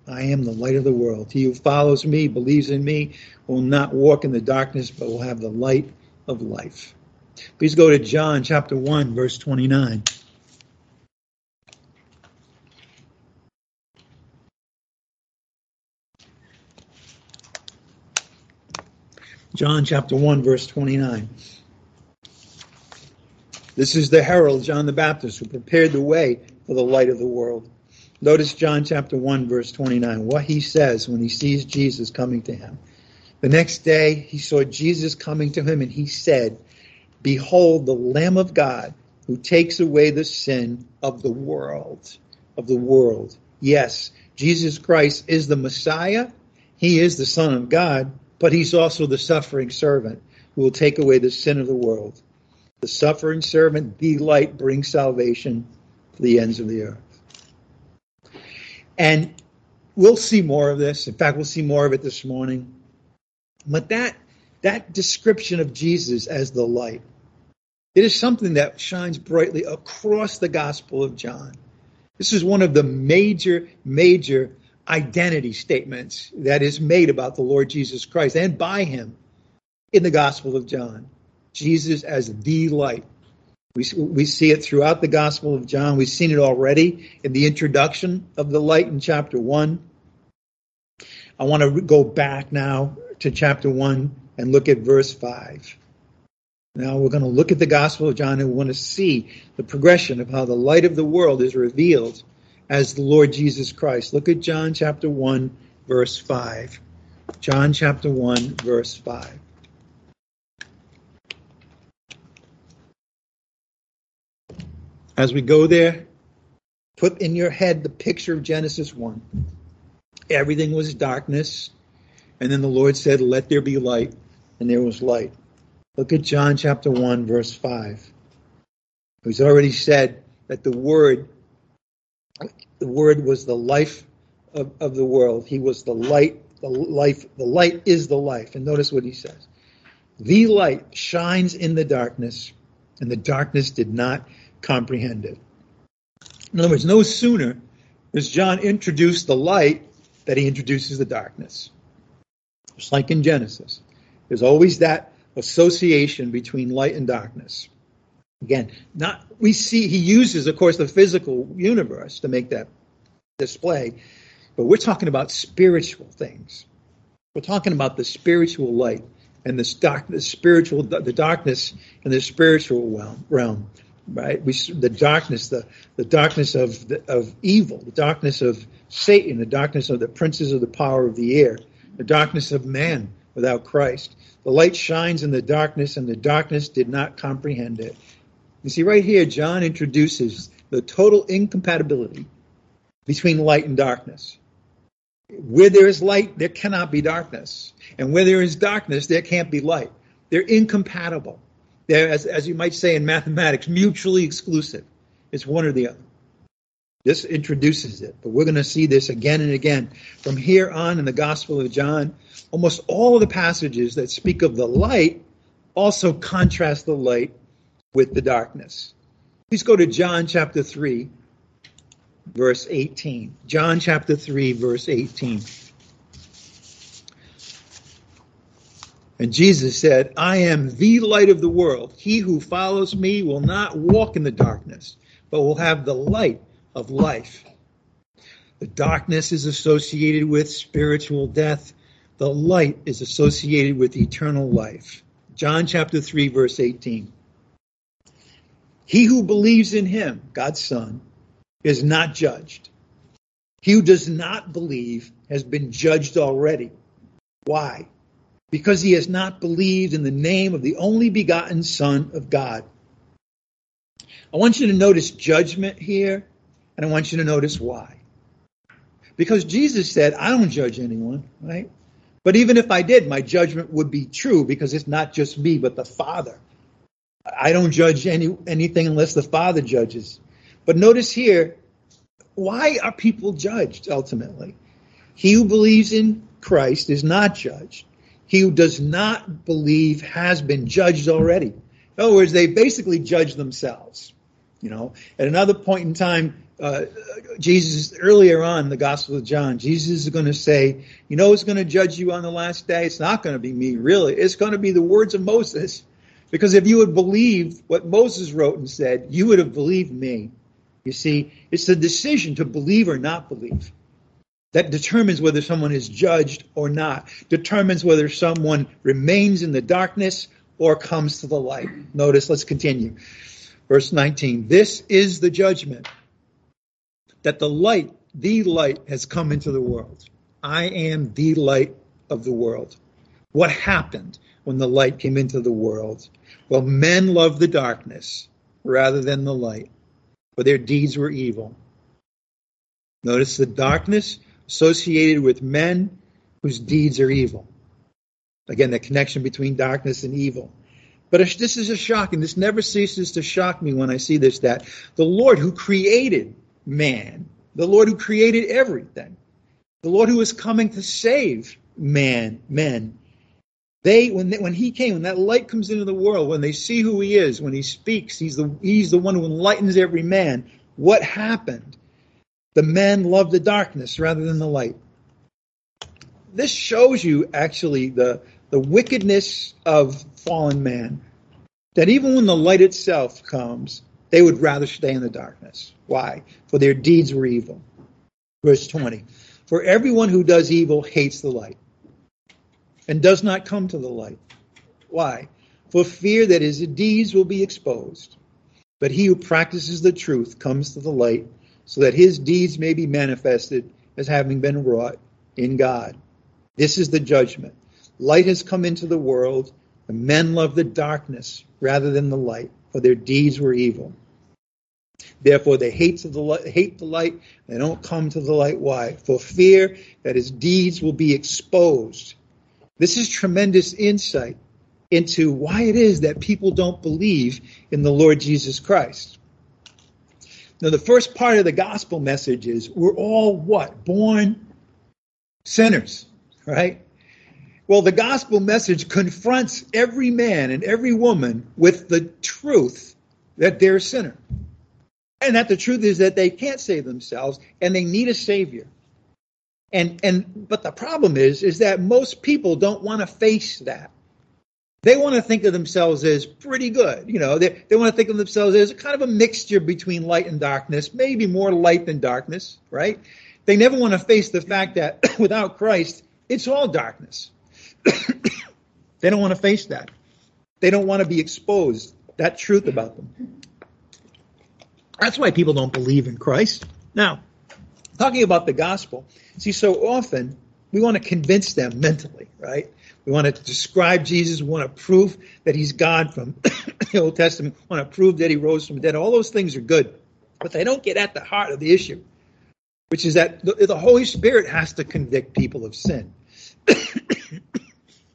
I am the light of the world. He who follows me, believes in me, will not walk in the darkness, but will have the light of life. Please go to John chapter 1, verse 29. John chapter 1, verse 29. This is the herald, John the Baptist, who prepared the way for the light of the world. Notice John chapter 1, verse 29, what he says when he sees Jesus coming to him. The next day he saw Jesus coming to him and he said, Behold the Lamb of God who takes away the sin of the world. Of the world. Yes, Jesus Christ is the Messiah. He is the Son of God, but he's also the suffering servant who will take away the sin of the world. The suffering servant, the light, brings salvation to the ends of the earth. And we'll see more of this. In fact, we'll see more of it this morning. But that that description of Jesus as the light, it is something that shines brightly across the Gospel of John. This is one of the major, major identity statements that is made about the Lord Jesus Christ and by him in the Gospel of John. Jesus as the light. We, we see it throughout the Gospel of John. We've seen it already in the introduction of the light in chapter 1. I want to go back now to chapter 1 and look at verse 5. Now we're going to look at the Gospel of John and we want to see the progression of how the light of the world is revealed as the Lord Jesus Christ. Look at John chapter 1, verse 5. John chapter 1, verse 5. As we go there, put in your head the picture of Genesis 1. Everything was darkness, and then the Lord said, Let there be light, and there was light. Look at John chapter 1, verse 5. He's already said that the Word, the Word was the life of, of the world. He was the light, the life, the light is the life. And notice what he says. The light shines in the darkness, and the darkness did not comprehend it. In other words, no sooner does John introduce the light that he introduces the darkness. Just like in Genesis, there's always that association between light and darkness. Again, not we see he uses, of course, the physical universe to make that display, but we're talking about spiritual things. We're talking about the spiritual light and the dark, the spiritual, the darkness and the spiritual realm, right? We the darkness, the the darkness of the, of evil, the darkness of Satan, the darkness of the princes of the power of the air, the darkness of man without Christ. The light shines in the darkness, and the darkness did not comprehend it. You see, right here, John introduces the total incompatibility between light and darkness. Where there is light, there cannot be darkness. And where there is darkness, there can't be light. They're incompatible. They're, as, as you might say in mathematics, mutually exclusive. It's one or the other. This introduces it, but we're going to see this again and again. From here on in the Gospel of John, almost all of the passages that speak of the light also contrast the light with the darkness. Please go to John chapter 3, verse 18. John chapter 3, verse 18. And Jesus said, I am the light of the world. He who follows me will not walk in the darkness, but will have the light of life. The darkness is associated with spiritual death. The light is associated with eternal life. John chapter 3, verse 18. He who believes in him, God's Son, is not judged. He who does not believe has been judged already. Why? Because he has not believed in the name of the only begotten Son of God. I want you to notice judgment here, and I want you to notice why. Because Jesus said, I don't judge anyone, right? But even if I did, my judgment would be true because it's not just me, but the Father. I don't judge any anything unless the Father judges. But notice here, why are people judged ultimately? He who believes in Christ is not judged. He who does not believe has been judged already. In other words, they basically judge themselves. You know, at another point in time, uh, Jesus earlier on the Gospel of John, Jesus is going to say, "You know, who's going to judge you on the last day? It's not going to be me, really. It's going to be the words of Moses." Because if you had believed what Moses wrote and said, you would have believed me. You see, it's the decision to believe or not believe that determines whether someone is judged or not, determines whether someone remains in the darkness or comes to the light. Notice, let's continue. Verse 19 This is the judgment that the light, the light, has come into the world. I am the light of the world. What happened when the light came into the world? Well, men loved the darkness rather than the light, for their deeds were evil. Notice the darkness associated with men whose deeds are evil. Again, the connection between darkness and evil. But this is a shocking, this never ceases to shock me when I see this, that the Lord who created man, the Lord who created everything, the Lord who is coming to save man, men, they when they, when he came, when that light comes into the world, when they see who he is, when he speaks, he's the he's the one who enlightens every man. What happened? The men loved the darkness rather than the light. This shows you actually the the wickedness of fallen man. That even when the light itself comes, they would rather stay in the darkness. Why? For their deeds were evil. Verse 20. For everyone who does evil hates the light and does not come to the light. Why? For fear that his deeds will be exposed. But he who practices the truth comes to the light, so that his deeds may be manifested as having been wrought in God. This is the judgment. Light has come into the world, and men love the darkness rather than the light, for their deeds were evil. Therefore, they hate the light, hate the light. They don't come to the light. Why? For fear that his deeds will be exposed. This is tremendous insight into why it is that people don't believe in the Lord Jesus Christ. Now, the first part of the gospel message is we're all what? Born sinners, right? Well, the gospel message confronts every man and every woman with the truth that they're a sinner. And that the truth is that they can't save themselves and they need a savior. And and but the problem is is that most people don't want to face that. they want to think of themselves as pretty good. You know, they, they want to think of themselves as a kind of a mixture between light and darkness, maybe more light than darkness, right? They never want to face the fact that (coughs) without Christ, it's all darkness. (coughs) they don't want to face that. They don't want to be exposed, that truth about them. That's why people don't believe in Christ. Now, talking about the gospel, see, so often we want to convince them mentally, right? We want to describe Jesus. We want to prove that he's God from (coughs) the Old Testament. We want to prove that he rose from the dead. All those things are good, but they don't get at the heart of the issue, which is that the, the Holy Spirit has to convict people of sin. (coughs)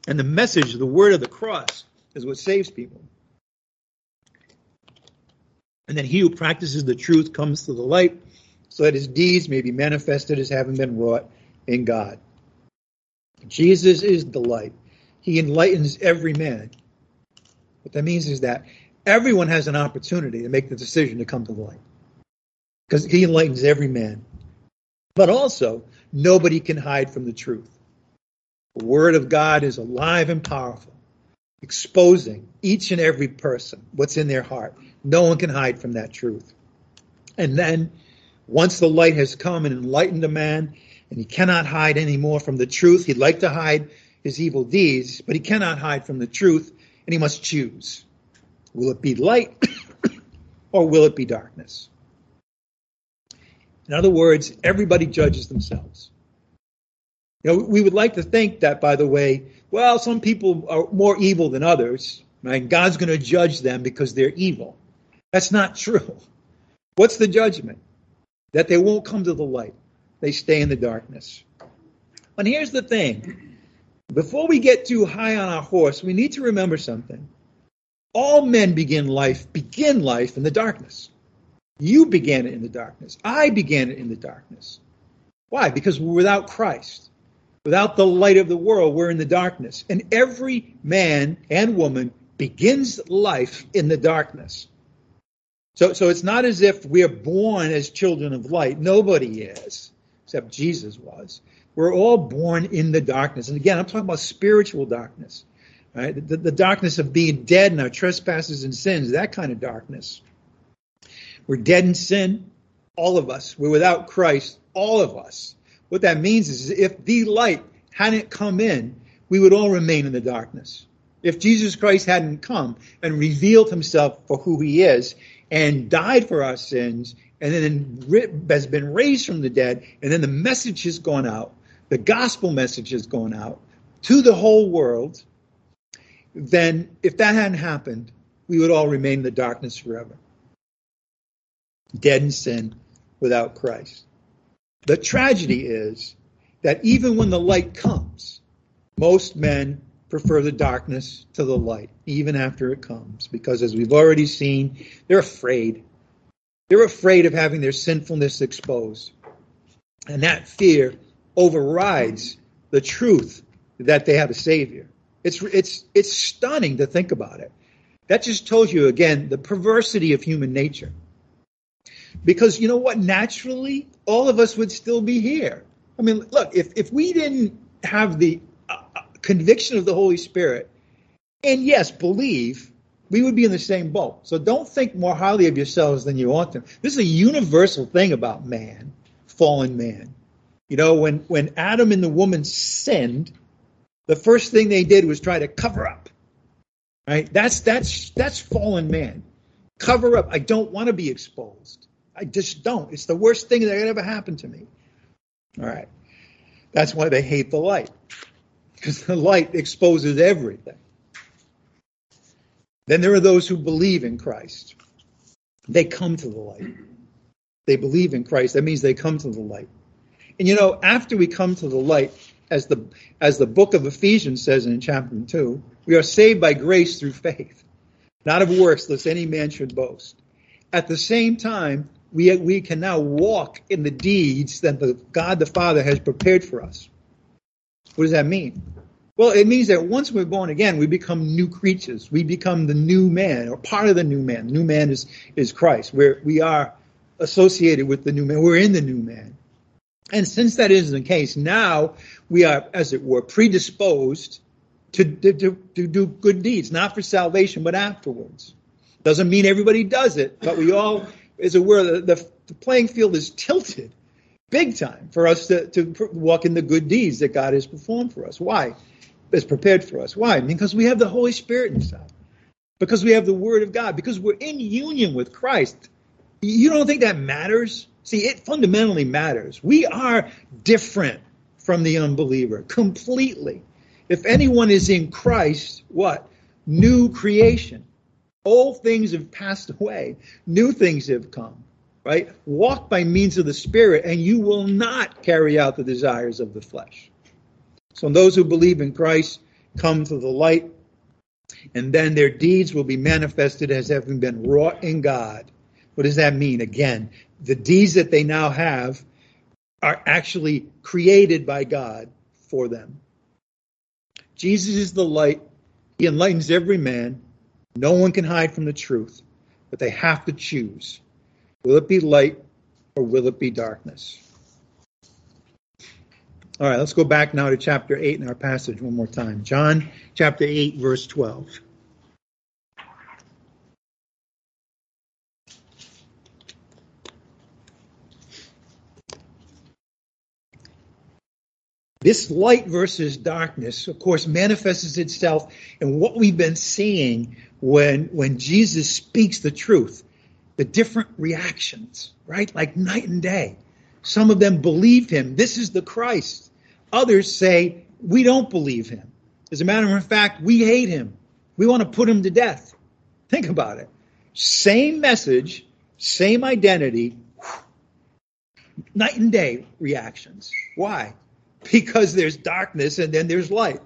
and the message, the word of the cross, is what saves people. And then he who practices the truth comes to the light so that his deeds may be manifested as having been wrought in God. Jesus is the light. He enlightens every man. What that means is that everyone has an opportunity to make the decision to come to the light. Because he enlightens every man. But also, nobody can hide from the truth. The word of God is alive and powerful, exposing each and every person what's in their heart. No one can hide from that truth. And then, once the light has come and enlightened a man, and he cannot hide any more from the truth, he'd like to hide his evil deeds, but he cannot hide from the truth, and he must choose. Will it be light (coughs) or will it be darkness? In other words, everybody judges themselves. You know, we would like to think that, by the way, well, some people are more evil than others, right? God's going to judge them because they're evil. That's not (laughs) true. What's the judgment? That they won't come to the light. They stay in the darkness. And here's the thing. Before we get too high on our horse, we need to remember something. All men begin life, begin life in the darkness. You began it in the darkness. I began it in the darkness. Why? Because we're without Christ. Without the light of the world, we're in the darkness. And every man and woman begins life in the darkness. So, so it's not as if we are born as children of light. Nobody is, except Jesus was. We're all born in the darkness. And again, I'm talking about spiritual darkness, right? The, the darkness of being dead in our trespasses and sins, that kind of darkness. We're dead in sin, all of us. We're without Christ, all of us. What that means is if the light hadn't come in, we would all remain in the darkness. If Jesus Christ hadn't come and revealed himself for who he is and died for our sins and then has been raised from the dead and then the message has gone out, the gospel message has gone out to the whole world, then if that hadn't happened, we would all remain in the darkness forever. Dead in sin without Christ. The tragedy is that even when the light comes, most men prefer the darkness to the light, even after it comes, because as we've already seen, they're afraid. They're afraid of having their sinfulness exposed. And that fear overrides the truth that they have a Savior. It's, it's, it's stunning to think about it. That just tells you, again, the perversity of human nature. Because you know what? Naturally, all of us would still be here. I mean, look, if, if we didn't have the conviction of the Holy Spirit, and yes, believe, we would be in the same boat. So don't think more highly of yourselves than you ought to. This is a universal thing about man, fallen man. You know, when, when Adam and the woman sinned, the first thing they did was try to cover up. Right? That's that's that's fallen man. Cover up. I don't want to be exposed. I just don't. It's the worst thing that ever happened to me. All right. That's why they hate the light. Because the light exposes everything. Then there are those who believe in Christ. They come to the light. They believe in Christ. That means they come to the light. And you know, after we come to the light, as the as the book of Ephesians says in chapter two, we are saved by grace through faith, not of works, lest any man should boast. At the same time, we, we can now walk in the deeds that the God the Father has prepared for us. What does that mean? Well, it means that once we're born again, we become new creatures. We become the new man, or part of the new man. The new man is, is Christ. Where we are associated with the new man. We're in the new man. And since that is the case, now we are, as it were, predisposed to, to, to do good deeds, not for salvation, but afterwards. Doesn't mean everybody does it, but we all, as it were, the, the playing field is tilted big time for us to, to walk in the good deeds that God has performed for us. Why? Has prepared for us. Why? Because we have the Holy Spirit inside. Because we have the Word of God. Because we're in union with Christ. You don't think that matters? See, it fundamentally matters. We are different from the unbeliever completely. If anyone is in Christ, what? New creation. Old things have passed away, new things have come, right? Walk by means of the Spirit, and you will not carry out the desires of the flesh. So, those who believe in Christ come to the light, and then their deeds will be manifested as having been wrought in God. What does that mean? Again, the deeds that they now have are actually created by God for them. Jesus is the light. He enlightens every man. No one can hide from the truth, but they have to choose. Will it be light or will it be darkness? All right, let's go back now to chapter 8 in our passage one more time. John chapter 8, verse 12. This light versus darkness, of course, manifests itself in what we've been seeing when, when Jesus speaks the truth, the different reactions, right? Like night and day. Some of them believe him. This is the Christ. Others say, we don't believe him. As a matter of fact, we hate him. We want to put him to death. Think about it. Same message, same identity, night and day reactions. Why? because there's darkness and then there's light.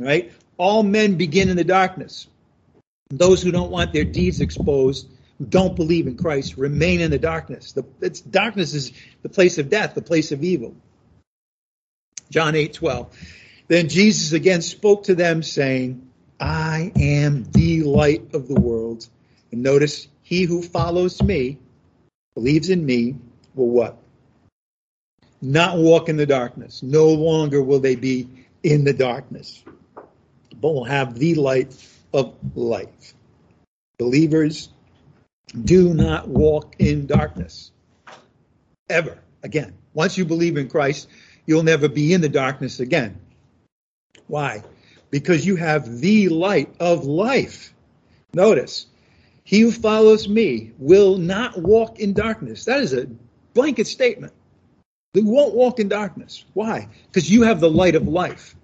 Right? All men begin in the darkness. Those who don't want their deeds exposed, don't believe in Christ, remain in the darkness. The darkness is the place of death, the place of evil. John 8 12. Then Jesus again spoke to them, saying, I am the light of the world. And notice, he who follows me, believes in me, will what? not walk in the darkness. No longer will they be in the darkness, but will have the light of life. Believers, do not walk in darkness. Ever again. Once you believe in Christ, you'll never be in the darkness again. Why? Because you have the light of life. Notice, he who follows me will not walk in darkness. That is a blanket statement. They won't walk in darkness. Why? Because you have the light of life.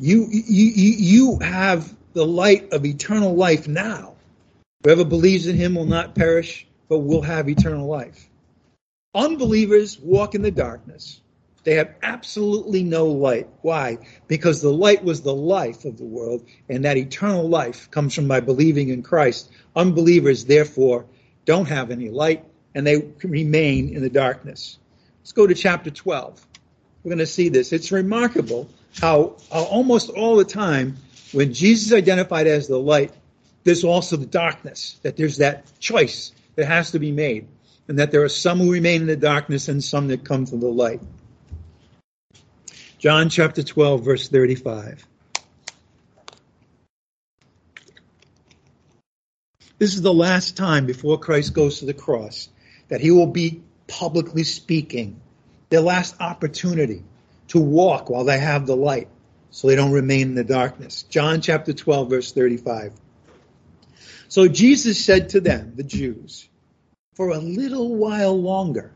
You, you, you have the light of eternal life now. Whoever believes in him will not perish, but will have eternal life. Unbelievers walk in the darkness. They have absolutely no light. Why? Because the light was the life of the world, and that eternal life comes from by believing in Christ. Unbelievers, therefore, don't have any light, and they remain in the darkness. Let's go to chapter 12. We're going to see this. It's remarkable how, how almost all the time when Jesus identified as the light, there's also the darkness, that there's that choice that has to be made, and that there are some who remain in the darkness and some that come to the light. John chapter 12, verse 35. This is the last time before Christ goes to the cross that he will be publicly speaking, their last opportunity to walk while they have the light so they don't remain in the darkness. John chapter 12, verse 35. So Jesus said to them, the Jews, for a little while longer,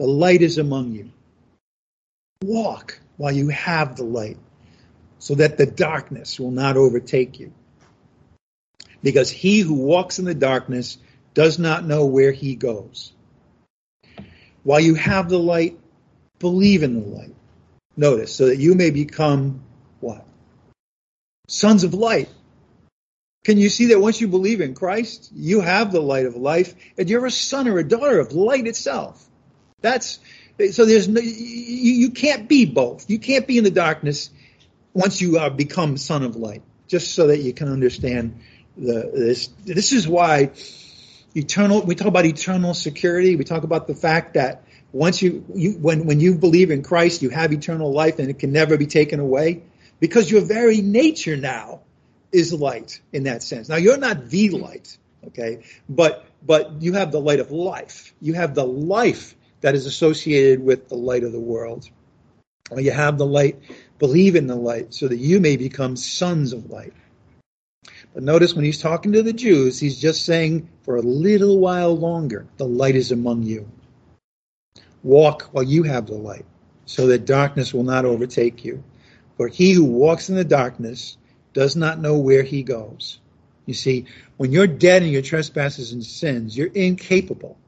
the light is among you. Walk while you have the light so that the darkness will not overtake you. Because he who walks in the darkness does not know where he goes. While you have the light, believe in the light. Notice, so that you may become what? Sons of light. Can you see that once you believe in Christ, you have the light of life, and you're a son or a daughter of light itself? That's so. There's no, you, you can't be both. You can't be in the darkness once you become son of light. Just so that you can understand the this. This is why eternal we talk about eternal security we talk about the fact that once you, you when when you believe in Christ you have eternal life and it can never be taken away because your very nature now is light in that sense. Now you're not the light, okay, but but you have the light of life. You have the life that is associated with the light of the world. Or you have the light, believe in the light, so that you may become sons of light. But notice when he's talking to the Jews, he's just saying, for a little while longer, the light is among you. Walk while you have the light, so that darkness will not overtake you. For he who walks in the darkness does not know where he goes. You see, when you're dead in your trespasses and sins, you're incapable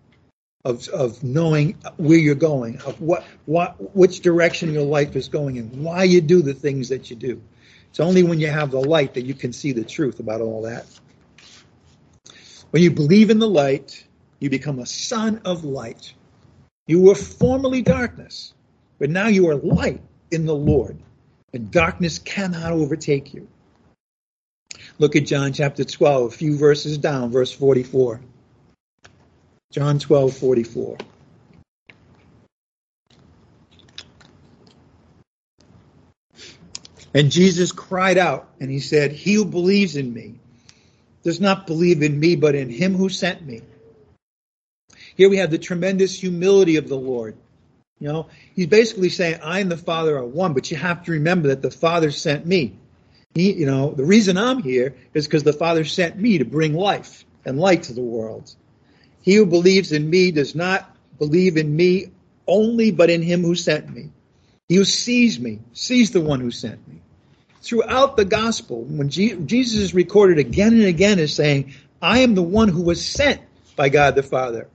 of, of knowing where you're going, of what, what, which direction your life is going and why you do the things that you do. It's only when you have the light that you can see the truth about all that. When you believe in the light, you become a son of light. You were formerly darkness, but now you are light in the Lord, and darkness cannot overtake you. Look at John chapter 12, a few verses down, verse 44. John 12, 44. And Jesus cried out and he said, He who believes in me does not believe in me, but in him who sent me. Here we have the tremendous humility of the Lord. You know, he's basically saying, I and the Father are one, but you have to remember that the Father sent me. He, you know, the reason I'm here is because the Father sent me to bring life and light to the world. He who believes in me does not believe in me only, but in him who sent me. He who sees me sees the one who sent me. Throughout the gospel, when Jesus is recorded again and again as saying, I am the one who was sent by God the Father.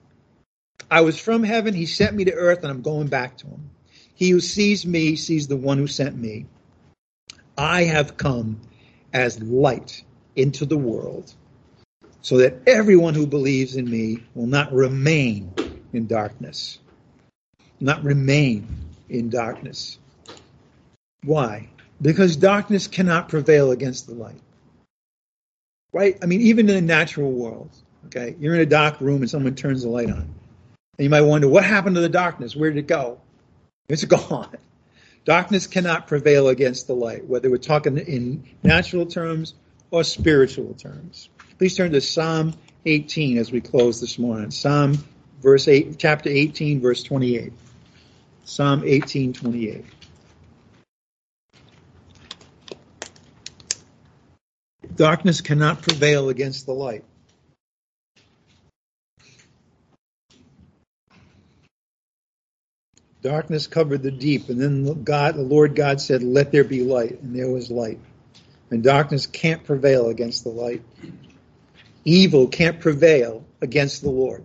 I was from heaven, he sent me to earth, and I'm going back to him. He who sees me sees the one who sent me. I have come as light into the world so that everyone who believes in me will not remain in darkness. Not remain in darkness. Why? Because darkness cannot prevail against the light. Right? I mean, even in the natural world, okay, you're in a dark room and someone turns the light on. And you might wonder, what happened to the darkness? Where did it go? It's (laughs) gone. Darkness cannot prevail against the light, whether we're talking in natural terms or spiritual terms. Please turn to Psalm 18 as we close this morning. Psalm verse 8, chapter 18, verse 28. Psalm 18, 28. Darkness cannot prevail against the light. Darkness covered the deep, and then God, the Lord God said, Let there be light, and there was light. And darkness can't prevail against the light. Evil can't prevail against the Lord,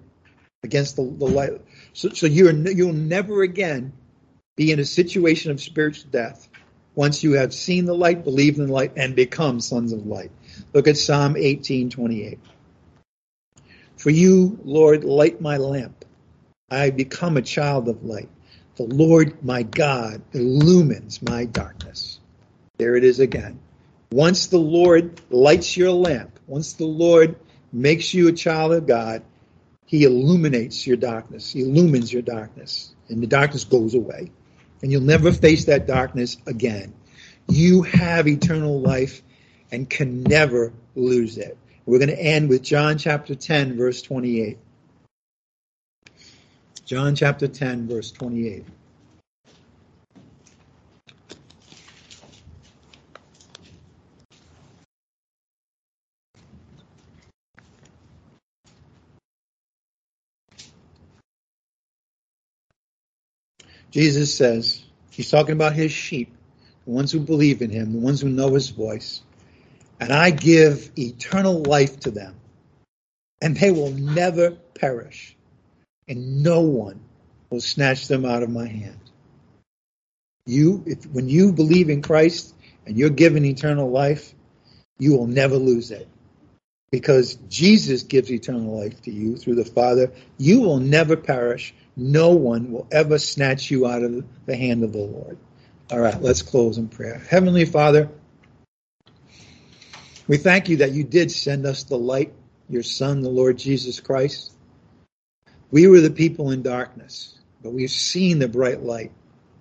against the, the light. So, so you're, you'll never again be in a situation of spiritual death once you have seen the light, believed in the light, and become sons of light. Look at Psalm 18, 28. For you, Lord, light my lamp. I become a child of light. The Lord my God illumines my darkness. There it is again. Once the Lord lights your lamp, once the Lord makes you a child of God, he illuminates your darkness. He illumines your darkness. And the darkness goes away. And you'll never face that darkness again. You have eternal life and can never lose it. We're going to end with John chapter 10, verse 28. John chapter 10, verse 28. Jesus says, he's talking about his sheep, the ones who believe in him, the ones who know his voice. And I give eternal life to them, and they will never perish and no one will snatch them out of my hand. You, if, when you believe in Christ and you're given eternal life, you will never lose it. Because Jesus gives eternal life to you through the Father. You will never perish. No one will ever snatch you out of the hand of the Lord. All right, let's close in prayer. Heavenly Father, we thank you that you did send us the light, your Son, the Lord Jesus Christ. We were the people in darkness, but we've seen the bright light.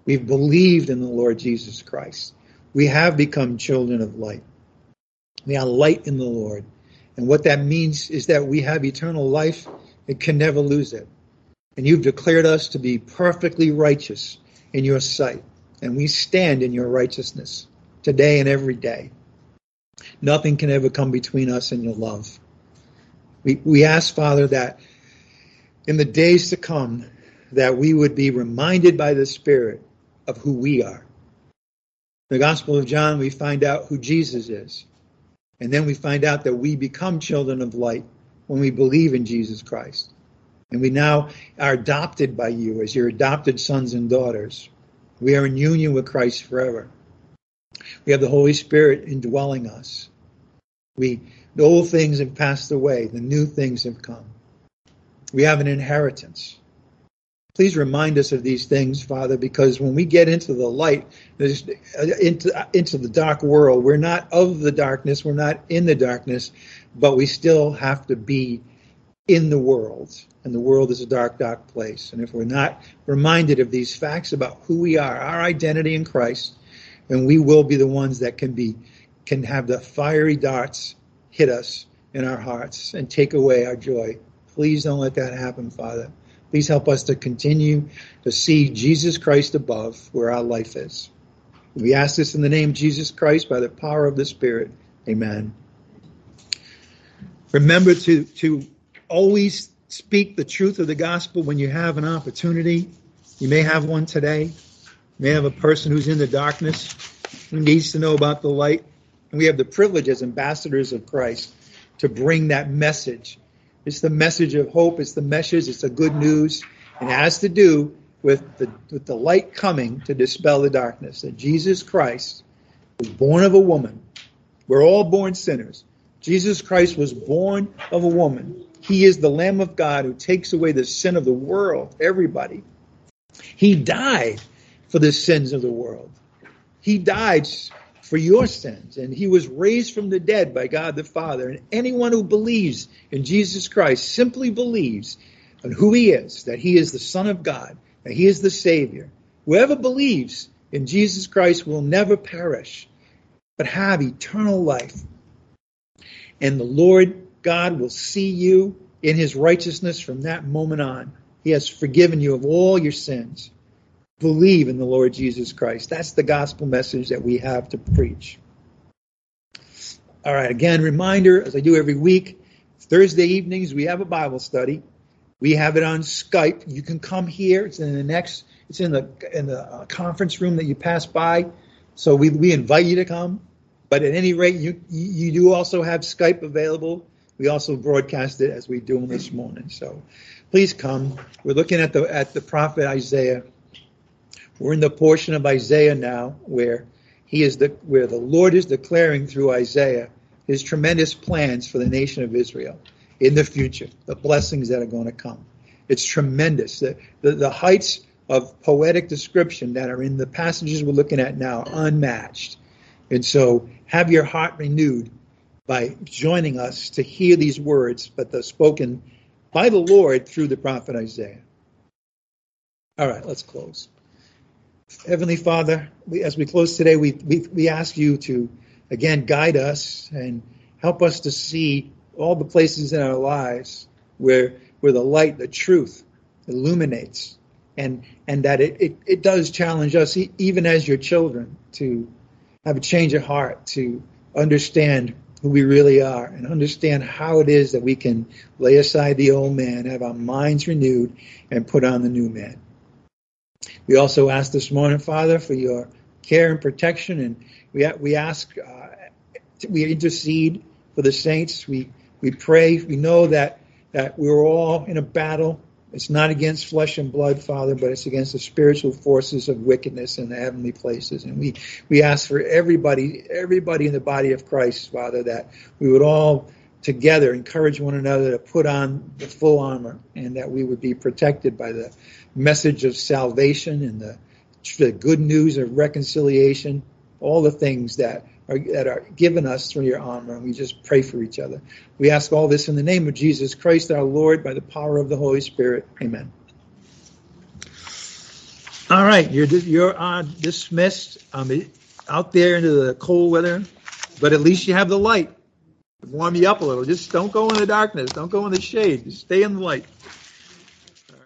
We've believed in the Lord Jesus Christ. We have become children of light. We are light in the Lord. And what that means is that we have eternal life and can never lose it. And you've declared us to be perfectly righteous in your sight. And we stand in your righteousness today and every day. Nothing can ever come between us and your love. We, we ask, Father, that in the days to come, that we would be reminded by the Spirit of who we are. In the Gospel of John, we find out who Jesus is. And then we find out that we become children of light when we believe in Jesus Christ. And we now are adopted by you as your adopted sons and daughters. We are in union with Christ forever. We have the Holy Spirit indwelling us. We the old things have passed away, the new things have come. We have an inheritance. Please remind us of these things, Father, because when we get into the light, uh, into, uh, into the dark world, we're not of the darkness, we're not in the darkness, but we still have to be in the world. And the world is a dark, dark place. And if we're not reminded of these facts about who we are, our identity in Christ, then we will be the ones that can be, can have the fiery darts hit us in our hearts and take away our joy. Please don't let that happen, Father. Please help us to continue to see Jesus Christ above where our life is. We ask this in the name of Jesus Christ by the power of the Spirit. Amen. Remember to, to always speak the truth of the gospel when you have an opportunity. You may have one today. You may have a person who's in the darkness who needs to know about the light. And we have the privilege as ambassadors of Christ to bring that message it's the message of hope. It's the message. It's the good news. And it has to do with the, with the light coming to dispel the darkness. That Jesus Christ was born of a woman. We're all born sinners. Jesus Christ was born of a woman. He is the Lamb of God who takes away the sin of the world, everybody. He died for the sins of the world. He died for your sins. And he was raised from the dead by God the Father. And anyone who believes in Jesus Christ simply believes in who he is, that he is the Son of God, that he is the Savior. Whoever believes in Jesus Christ will never perish, but have eternal life. And the Lord God will see you in his righteousness from that moment on. He has forgiven you of all your sins believe in the Lord Jesus Christ. That's the gospel message that we have to preach. All right, again, reminder, as I do every week, Thursday evenings we have a Bible study. We have it on Skype. You can come here. It's in the next. It's in the in the uh, conference room that you pass by. So we we invite you to come. But at any rate, you you do also have Skype available. We also broadcast it as we do this morning. So please come. We're looking at the at the prophet Isaiah we're in the portion of Isaiah now where he is the where the Lord is declaring through Isaiah his tremendous plans for the nation of Israel in the future, the blessings that are going to come. It's tremendous. The, the, the heights of poetic description that are in the passages we're looking at now are unmatched. And so have your heart renewed by joining us to hear these words, but they're spoken by the Lord through the prophet Isaiah. All right, let's close. Heavenly Father, we, as we close today, we, we, we ask you to again guide us and help us to see all the places in our lives where where the light, the truth, illuminates, and and that it, it, it does challenge us even as your children to have a change of heart, to understand who we really are and understand how it is that we can lay aside the old man, have our minds renewed, and put on the new man. We also ask this morning, Father, for your care and protection, and we we ask, uh, we intercede for the saints. We we pray. We know that that we're all in a battle. It's not against flesh and blood, Father, but it's against the spiritual forces of wickedness in the heavenly places. And we we ask for everybody, everybody in the body of Christ, Father, that we would all together encourage one another to put on the full armor and that we would be protected by the message of salvation and the, the good news of reconciliation, all the things that are, that are given us through your armor. And we just pray for each other. We ask all this in the name of Jesus Christ, our Lord, by the power of the Holy Spirit. Amen. All right, you're you're uh, dismissed. Um, out there into the cold weather, but at least you have the light. Warm you up a little. Just don't go in the darkness. Don't go in the shade. Just stay in the light.